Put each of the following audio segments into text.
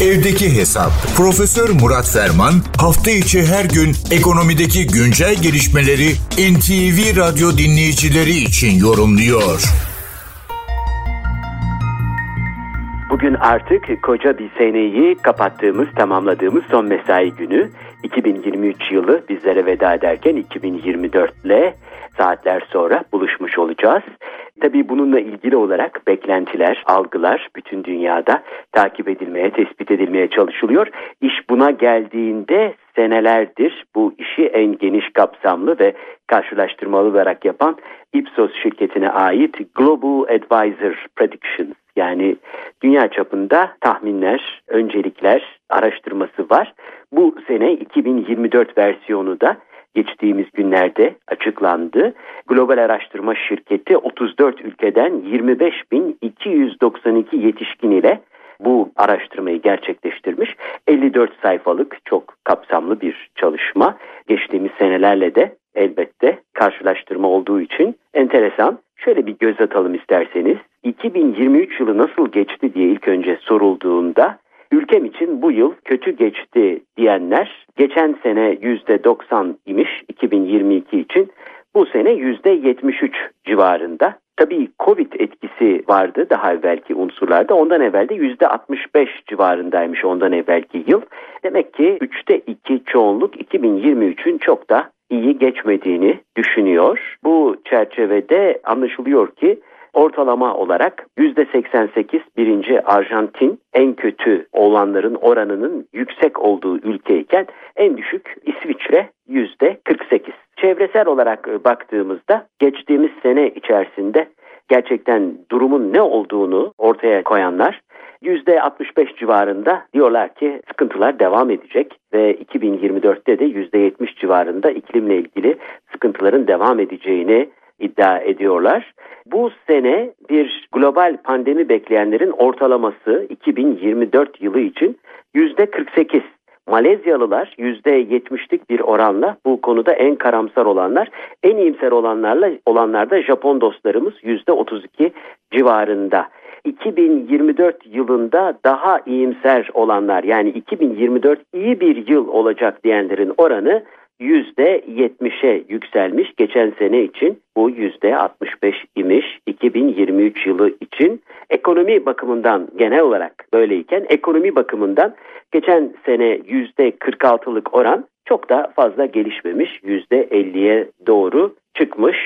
Evdeki Hesap. Profesör Murat Ferman hafta içi her gün ekonomideki güncel gelişmeleri NTV Radyo dinleyicileri için yorumluyor. Bugün artık koca bir seneyi kapattığımız, tamamladığımız son mesai günü. 2023 yılı bizlere veda ederken 2024 ile saatler sonra buluşmuş olacağız. Tabii bununla ilgili olarak beklentiler, algılar bütün dünyada takip edilmeye, tespit edilmeye çalışılıyor. İş buna geldiğinde senelerdir bu işi en geniş kapsamlı ve karşılaştırmalı olarak yapan Ipsos şirketine ait Global Advisor Predictions yani dünya çapında tahminler, öncelikler araştırması var. Bu sene 2024 versiyonu da geçtiğimiz günlerde açıklandı. Global Araştırma Şirketi 34 ülkeden 25.292 yetişkin ile bu araştırmayı gerçekleştirmiş. 54 sayfalık çok kapsamlı bir çalışma. Geçtiğimiz senelerle de elbette karşılaştırma olduğu için enteresan. Şöyle bir göz atalım isterseniz. 2023 yılı nasıl geçti diye ilk önce sorulduğunda ülkem için bu yıl kötü geçti diyenler geçen sene %90 imiş 2022 için bu sene %73 civarında. Tabii Covid etkisi vardı daha evvelki unsurlarda. Ondan evvel de %65 civarındaymış ondan evvelki yıl. Demek ki 3'te 2 çoğunluk 2023'ün çok da iyi geçmediğini düşünüyor. Bu çerçevede anlaşılıyor ki ortalama olarak %88 birinci Arjantin en kötü olanların oranının yüksek olduğu ülkeyken en düşük İsviçre %48. Çevresel olarak baktığımızda geçtiğimiz sene içerisinde gerçekten durumun ne olduğunu ortaya koyanlar %65 civarında diyorlar ki sıkıntılar devam edecek ve 2024'te de %70 civarında iklimle ilgili sıkıntıların devam edeceğini iddia ediyorlar. Bu sene bir global pandemi bekleyenlerin ortalaması 2024 yılı için %48. Malezyalılar %70'lik bir oranla bu konuda en karamsar olanlar, en iyimser olanlarla olanlar da Japon dostlarımız %32 civarında. 2024 yılında daha iyimser olanlar yani 2024 iyi bir yıl olacak diyenlerin oranı %70'e yükselmiş. Geçen sene için bu %65 imiş. 2023 yılı için ekonomi bakımından genel olarak böyleyken ekonomi bakımından geçen sene %46'lık oran çok da fazla gelişmemiş. %50'ye doğru çıkmış.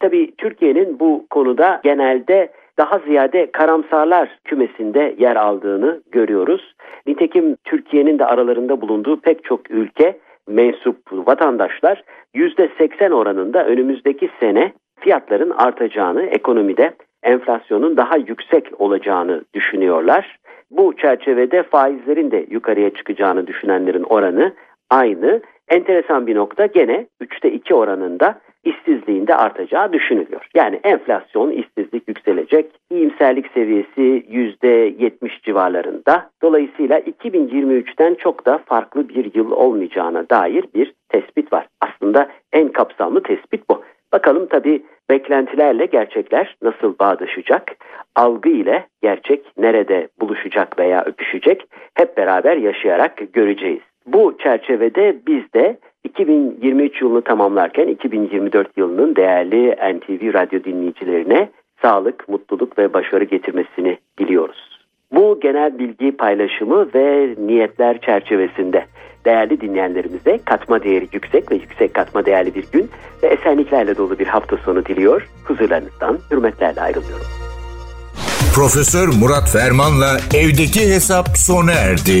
Tabii Türkiye'nin bu konuda genelde daha ziyade karamsarlar kümesinde yer aldığını görüyoruz. Nitekim Türkiye'nin de aralarında bulunduğu pek çok ülke mensup vatandaşlar %80 oranında önümüzdeki sene fiyatların artacağını, ekonomide enflasyonun daha yüksek olacağını düşünüyorlar. Bu çerçevede faizlerin de yukarıya çıkacağını düşünenlerin oranı aynı. Enteresan bir nokta gene 3'te 2 oranında işsizliğin de artacağı düşünülüyor. Yani enflasyon, işsizlik yükselecek. İyimserlik seviyesi %70 civarlarında. Dolayısıyla 2023'ten çok da farklı bir yıl olmayacağına dair bir tespit var. Aslında en kapsamlı tespit bu. Bakalım tabii beklentilerle gerçekler nasıl bağdaşacak? Algı ile gerçek nerede buluşacak veya öpüşecek? Hep beraber yaşayarak göreceğiz. Bu çerçevede biz de 2023 yılını tamamlarken 2024 yılının değerli NTV radyo dinleyicilerine sağlık, mutluluk ve başarı getirmesini diliyoruz. Bu genel bilgi paylaşımı ve niyetler çerçevesinde değerli dinleyenlerimize katma değeri yüksek ve yüksek katma değerli bir gün ve esenliklerle dolu bir hafta sonu diliyor. Huzurlarınızdan hürmetlerle ayrılıyorum. Profesör Murat Ferman'la evdeki hesap sona erdi.